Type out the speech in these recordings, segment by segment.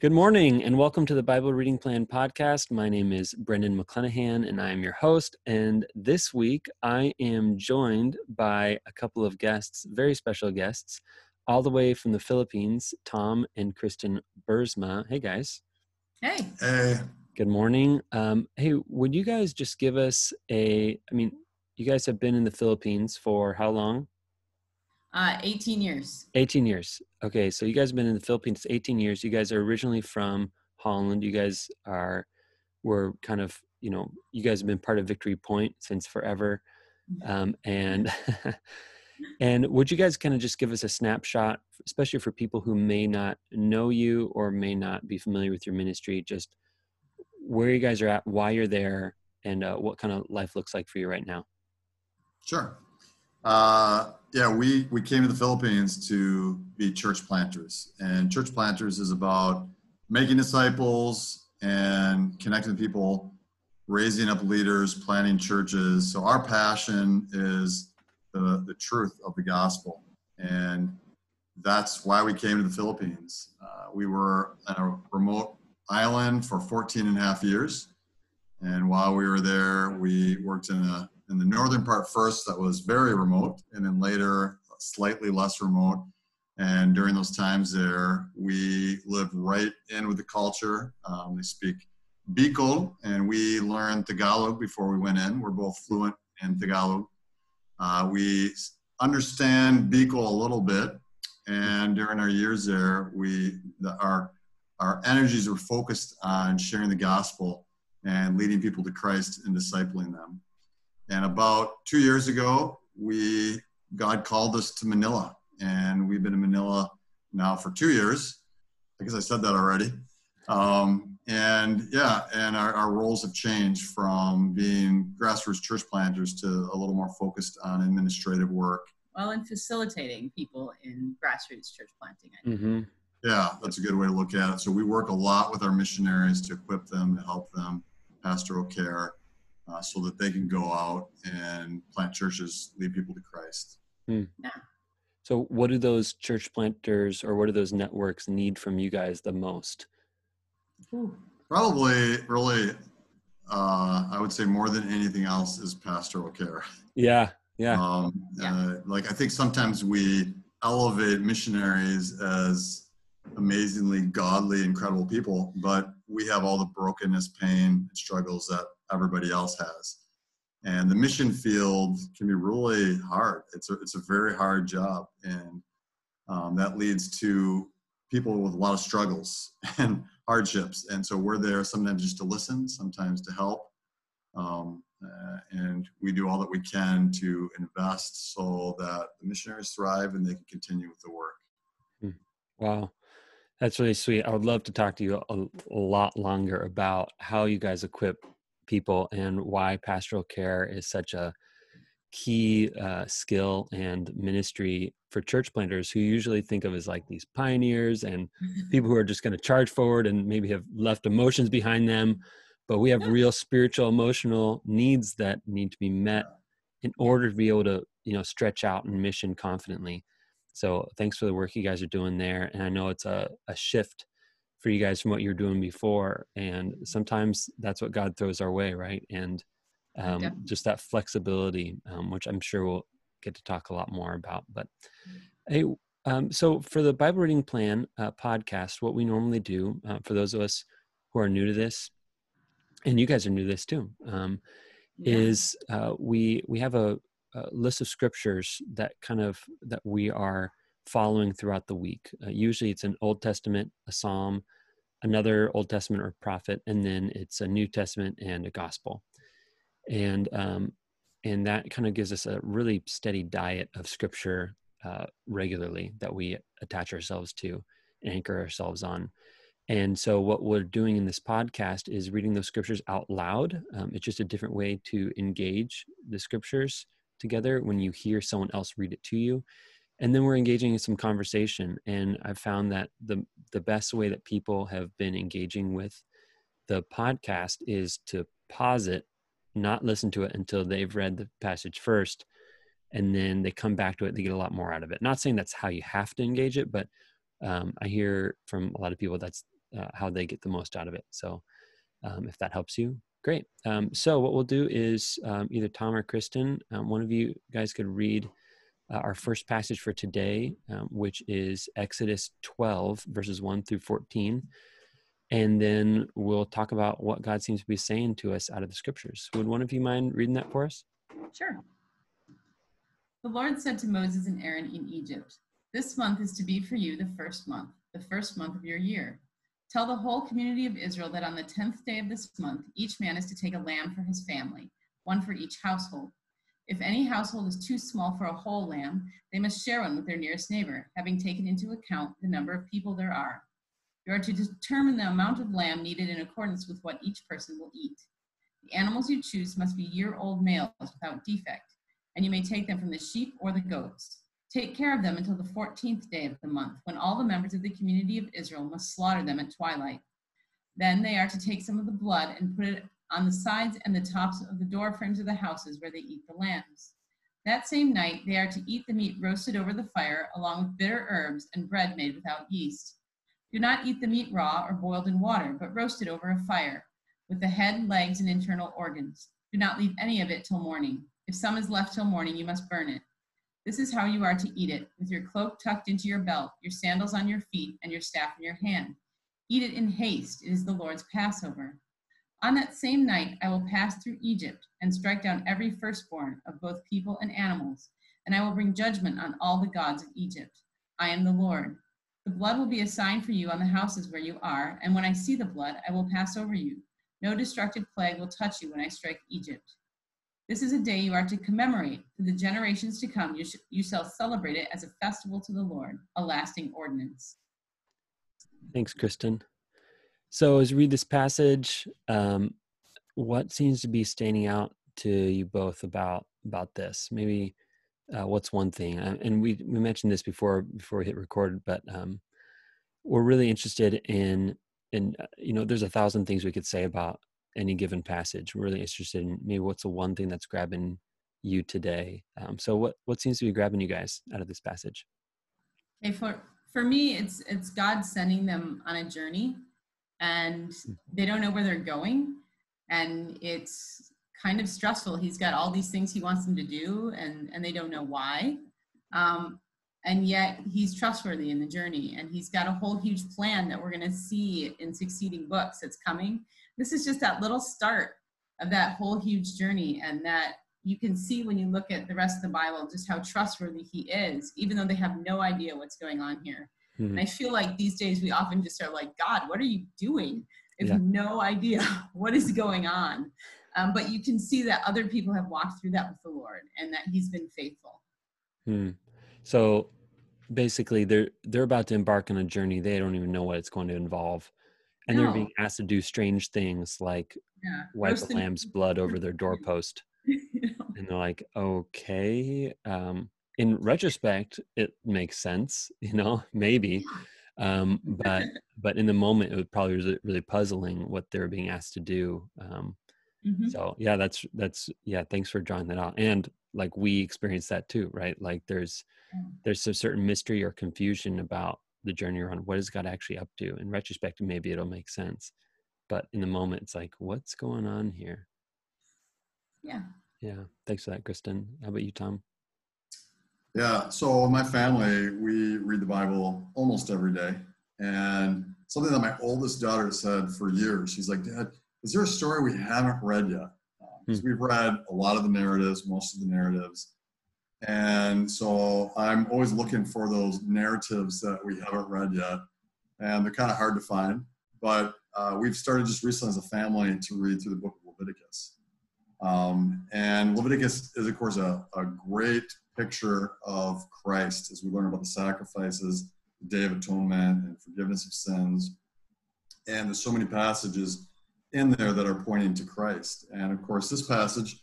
Good morning and welcome to the Bible Reading Plan podcast. My name is Brendan McClenahan and I am your host. And this week I am joined by a couple of guests, very special guests, all the way from the Philippines, Tom and Kristen Bursma. Hey guys. Hey. Hey. Good morning. Um, hey, would you guys just give us a, I mean, you guys have been in the Philippines for how long? Uh, 18 years. 18 years. Okay, so you guys have been in the Philippines 18 years. You guys are originally from Holland. You guys are were kind of, you know, you guys have been part of Victory Point since forever. Mm-hmm. Um, and and would you guys kind of just give us a snapshot, especially for people who may not know you or may not be familiar with your ministry, just where you guys are at, why you're there, and uh, what kind of life looks like for you right now? Sure. Uh, yeah, we, we came to the Philippines to be church planters. And church planters is about making disciples and connecting people, raising up leaders, planting churches. So our passion is the, the truth of the gospel. And that's why we came to the Philippines. Uh, we were on a remote island for 14 and a half years. And while we were there, we worked in a in the northern part first that was very remote and then later slightly less remote. And during those times there we lived right in with the culture. Um, they speak bicol and we learned tagalog before we went in. We're both fluent in tagalog. Uh, we understand bicol a little bit. And during our years there we the, our our energies were focused on sharing the gospel and leading people to christ and discipling them and about two years ago, we God called us to Manila, and we've been in Manila now for two years. I guess I said that already. Um, and yeah, and our, our roles have changed from being grassroots church planters to a little more focused on administrative work. Well, and facilitating people in grassroots church planting. Mm-hmm. Yeah, that's a good way to look at it. So we work a lot with our missionaries to equip them, to help them, pastoral care, uh, so that they can go out and plant churches, lead people to Christ. Hmm. Yeah. So, what do those church planters or what do those networks need from you guys the most? Probably, really, uh, I would say more than anything else is pastoral care. Yeah, yeah. Um, Yeah. Uh, like I think sometimes we elevate missionaries as amazingly godly, incredible people, but we have all the brokenness, pain, and struggles that everybody else has. And the mission field can be really hard. It's a, it's a very hard job. And um, that leads to people with a lot of struggles and hardships. And so we're there sometimes just to listen, sometimes to help. Um, uh, and we do all that we can to invest so that the missionaries thrive and they can continue with the work. Wow. That's really sweet. I would love to talk to you a, a lot longer about how you guys equip people and why pastoral care is such a key uh, skill and ministry for church planters who usually think of as like these pioneers and people who are just going to charge forward and maybe have left emotions behind them. But we have real spiritual emotional needs that need to be met in order to be able to you know stretch out and mission confidently. So thanks for the work you guys are doing there and i know it's a, a shift for you guys from what you're doing before and sometimes that's what god throws our way right and um, Yeah. just that flexibility um, which i'm sure we'll get to talk a lot more about but hey um, so for the bible reading plan uh, podcast what we normally do uh, for those of us who are new to this and you guys are new to this too um, Yeah. is uh, we we have a, a list of scriptures that kind of that we are following throughout the week. Uh, usually, it's an Old Testament, a Psalm, another Old Testament or prophet, and then it's a New Testament and a Gospel, and um, and that kind of gives us a really steady diet of Scripture uh, regularly that we attach ourselves to, anchor ourselves on. And so, what we're doing in this podcast is reading those scriptures out loud. Um, it's just a different way to engage the scriptures together when you hear someone else read it to you. And then we're engaging in some conversation. And I've found that the, the best way that people have been engaging with the podcast is to pause it, not listen to it until they've read the passage first, and then they come back to it. They get a lot more out of it. Not saying that's how you have to engage it, but um, I hear from a lot of people that's uh, how they get the most out of it. So um, if that helps you, great. Um, so what we'll do is um, either Tom or Kristen, um, one of you guys could read uh, our first passage for today, um, which is Exodus 12, verses 1 through 14. And then we'll talk about what God seems to be saying to us out of the scriptures. Would one of you mind reading that for us? Sure. The Lord said to Moses and Aaron in Egypt, This month is to be for you the first month, the first month of your year. Tell the whole community of Israel that on the tenth day of this month, each man is to take a lamb for his family, one for each household. If any household is too small for a whole lamb, they must share one with their nearest neighbor, having taken into account the number of people there are. You are to determine the amount of lamb needed in accordance with what each person will eat. The animals you choose must be year old males without defect and you may take them from the sheep or the goats. Take care of them until the 14th day of the month, when all the members of the community of Israel must slaughter them at twilight. Then they are to take some of the blood and put it on the sides and the tops of the door frames of the houses where they eat the lambs. That same night, they are to eat the meat roasted over the fire, along with bitter herbs and bread made without yeast. Do not eat the meat raw or boiled in water, but roasted over a fire, with the head, legs, and internal organs. Do not leave any of it till morning. If some is left till morning, you must burn it. This is how you are to eat it, with your cloak tucked into your belt, your sandals on your feet, and your staff in your hand. Eat it in haste. It is the Lord's Passover. On that same night, I will pass through Egypt and strike down every firstborn of both people and animals, and I will bring judgment on all the gods of Egypt. I am the Lord. The blood will be a sign for you on the houses where you are, and when I see the blood, I will pass over you. No destructive plague will touch you when I strike Egypt. This is a day you are to commemorate. For the generations to come, you, sh- you shall celebrate it as a festival to the Lord, a lasting ordinance. Thanks, Kristen. So, as you read this passage, um, what seems to be standing out to you both about about this? Maybe uh, what's one thing? Uh, and we we mentioned this before before we hit record, but um, we're really interested in in uh, you know there's a thousand things we could say about any given passage. We're really interested in maybe what's the one thing that's grabbing you today. Um, so what what seems to be grabbing you guys out of this passage? Okay, for for me, it's it's God sending them on a journey, and mm-hmm. they don't know where they're going, and it's kind of stressful. He's got all these things he wants them to do, and and they don't know why. Um, and yet he's trustworthy in the journey and he's got a whole huge plan that we're going to see in succeeding books that's coming this is just that little start of that whole huge journey and that you can see when you look at the rest of the bible just how trustworthy he is even though they have no idea what's going on here mm-hmm. and i feel like these days we often just are like god what are you doing I have yeah. no idea what is going on um, but you can see that other people have walked through that with the lord and that he's been faithful hmm. so basically they're they're about to embark on a journey they don't even know what it's going to involve and no. they're being asked to do strange things like yeah. wipe a lamb's blood over their doorpost and they're like okay um, in retrospect it makes sense you know maybe um, but but in the moment it was probably really, really puzzling what they were being asked to do um, mm-hmm. so yeah that's that's yeah thanks for drawing that out and like we experience that too right? Like there's there's a certain mystery or confusion about the journey you're on what is god actually up to? In retrospect maybe it'll make sense but in the moment it's like what's going on here? Yeah. Yeah thanks for that kristen. How about you tom yeah so my family we read the bible almost every day and something that my oldest daughter said for years she's like dad is there a story we haven't read yet because uh, hmm. we've read a lot of the narratives most of the narratives and so I'm always looking for those narratives that we haven't read yet. And they're kind of hard to find. But uh, we've started just recently as a family to read through the book of Leviticus. Um, and Leviticus is, of course, a, a great picture of Christ as we learn about the sacrifices, the Day of Atonement, and forgiveness of sins. And there's so many passages in there that are pointing to Christ. And of course, this passage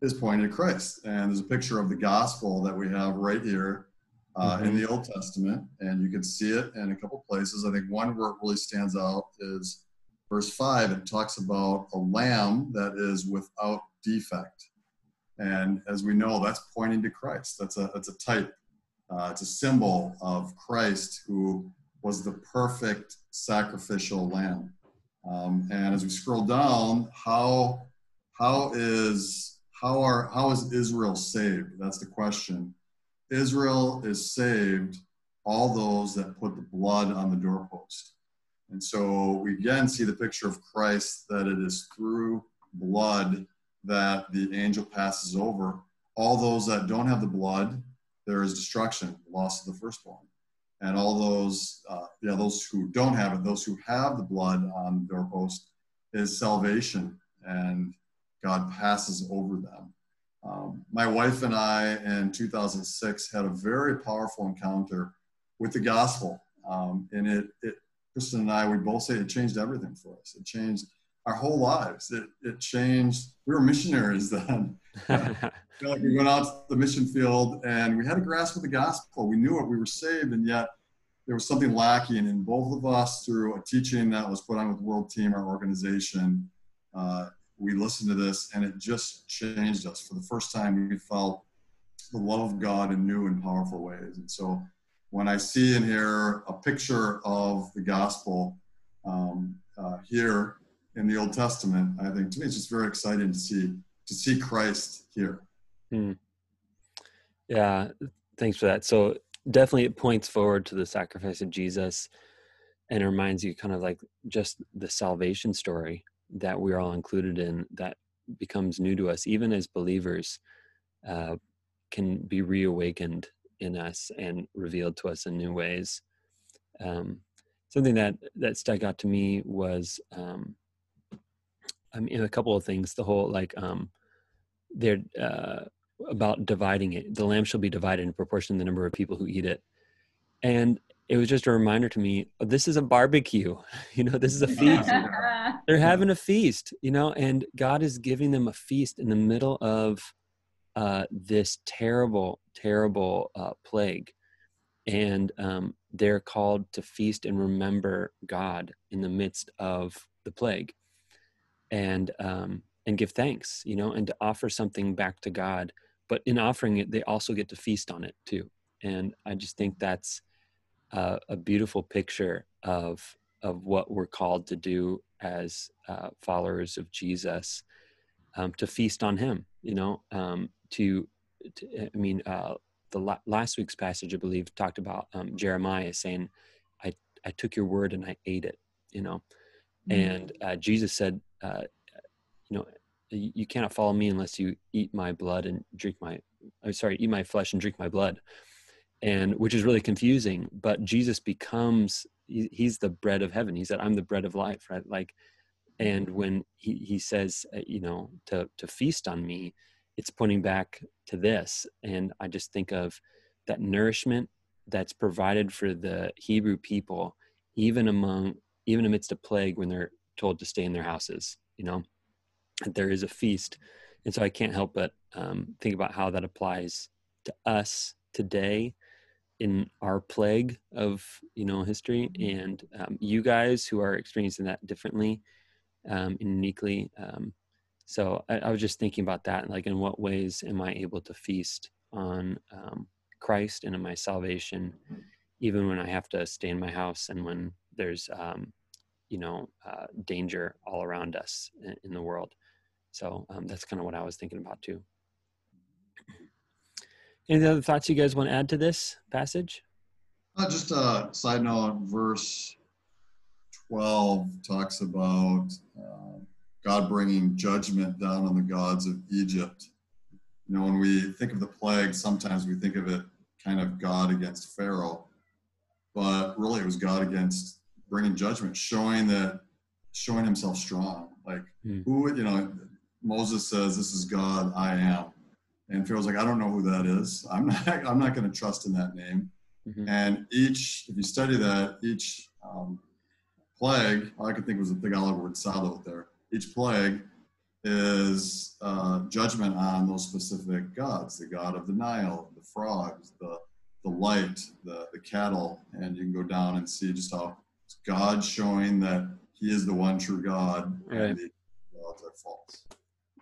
is pointing to Christ. And there's a picture of the gospel that we have right here uh, mm-hmm. in the Old Testament. And you can see it in a couple places. I think one where it really stands out is verse 5. It talks about a lamb that is without defect. And as we know, that's pointing to Christ. That's a, that's a type, uh, it's a symbol of Christ who was the perfect sacrificial lamb. Um, and as we scroll down, how how is how are how is Israel saved? That's the question. Israel is saved. All those that put the blood on the doorpost. And so we again see the picture of Christ that it is through blood that the angel passes over. All those that don't have the blood, there is destruction, loss of the firstborn and all those, uh, yeah, those who don't have it, those who have the blood on the doorpost, is salvation, and God passes over them. Um, my wife and I in 2006 had a very powerful encounter with the gospel, um, and it, it, Kristen and I, we both say it changed everything for us. It changed our whole lives. It, it changed. We were missionaries then. like we went out to the mission field and we had a grasp of the gospel. We knew it. We were saved, and yet there was something lacking in both of us through a teaching that was put on with World Team, our organization. Uh, we listened to this, and it just changed us. For the first time, we felt the love of God in new and powerful ways. And so, when I see in here a picture of the gospel um, uh, here in the Old Testament, I think to me it's just very exciting to see to see Christ here. Hmm. Yeah, thanks for that. So definitely it points forward to the sacrifice of Jesus and reminds you kind of like just the salvation story that we're all included in that becomes new to us, even as believers, uh, can be reawakened in us and revealed to us in new ways. Um, something that that stuck out to me was um, I mean a couple of things. The whole like um, they're uh, about dividing it. The lamb shall be divided in proportion to the number of people who eat it. And it was just a reminder to me oh, this is a barbecue you know this is a feast they're having a feast you know and god is giving them a feast in the middle of uh, this terrible terrible uh, plague and um, they're called to feast and remember god in the midst of the plague and um, and give thanks you know and to offer something back to god but in offering it they also get to feast on it too and i just think that's a beautiful picture of of what we're called to do as uh, followers of jesus um, to feast on him you know um, to, to, i mean uh, the la- last week's passage i believe talked about um, jeremiah saying i i took your word and i ate it you know. And uh, jesus said uh, you know you cannot follow me unless you eat my blood and drink my I'm sorry eat my flesh and drink my blood. And which is really confusing but jesus becomes he, he's the bread of heaven. He said i'm the bread of life right? Like and when he, he says uh, you know to to feast on me it's pointing back to this. And i just think of that nourishment that's provided for the hebrew people even among even amidst a plague when they're told to stay in their houses you know there is a feast. And so I can't help but um, think about how that applies to us today in our plague of you know history mm-hmm. and um, you guys who are experiencing that differently um, uniquely um, so I, I, was just thinking about that like in what ways am i able to feast on um, christ and in my salvation even when i have to stay in my house and when there's um, you know uh, danger all around us in, in the world so um, that's kind of what I was thinking about too. Any other thoughts you guys want to add to this passage? Uh, just a side note, verse 12 talks about uh, God bringing judgment down on the gods of Egypt. You know, when we think of the plague, sometimes we think of it kind of God against Pharaoh, but really it was God against bringing judgment, showing that, showing himself strong. Like, mm. who, you know, Moses says, "This is God, I am," and Pharaoh's like, "I don't know who that is. I'm not. I'm not going to trust in that name." Mm-hmm. And each, if you study that, each um, plague, all I could think was a the Tagalog word salo there. Each plague is uh, judgment on those specific gods, the god of the Nile, the frogs, the, the light, the, the cattle, and you can go down and see just how God showing that he is the one true God Right. and the gods are false.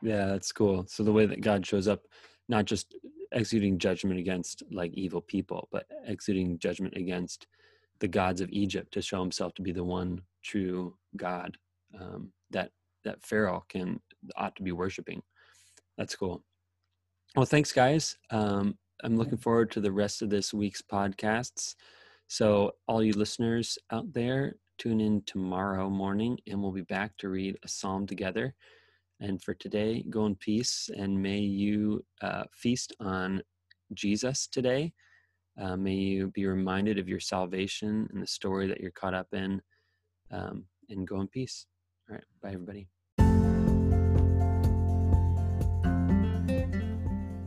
Yeah, that's cool. So the way that God shows up, not just executing judgment against like evil people, but executing judgment against the gods of Egypt to show himself to be the one true God um, that that Pharaoh can ought to be worshiping. That's cool. Well, thanks, guys. Um, I'm looking forward to the rest of this week's podcasts. So, all you listeners out there, tune in tomorrow morning, and we'll be back to read a psalm together. And for today, go in peace, and may you uh, feast on Jesus today. Uh, may you be reminded of your salvation and the story that you're caught up in, um, and go in peace. All right, bye, everybody.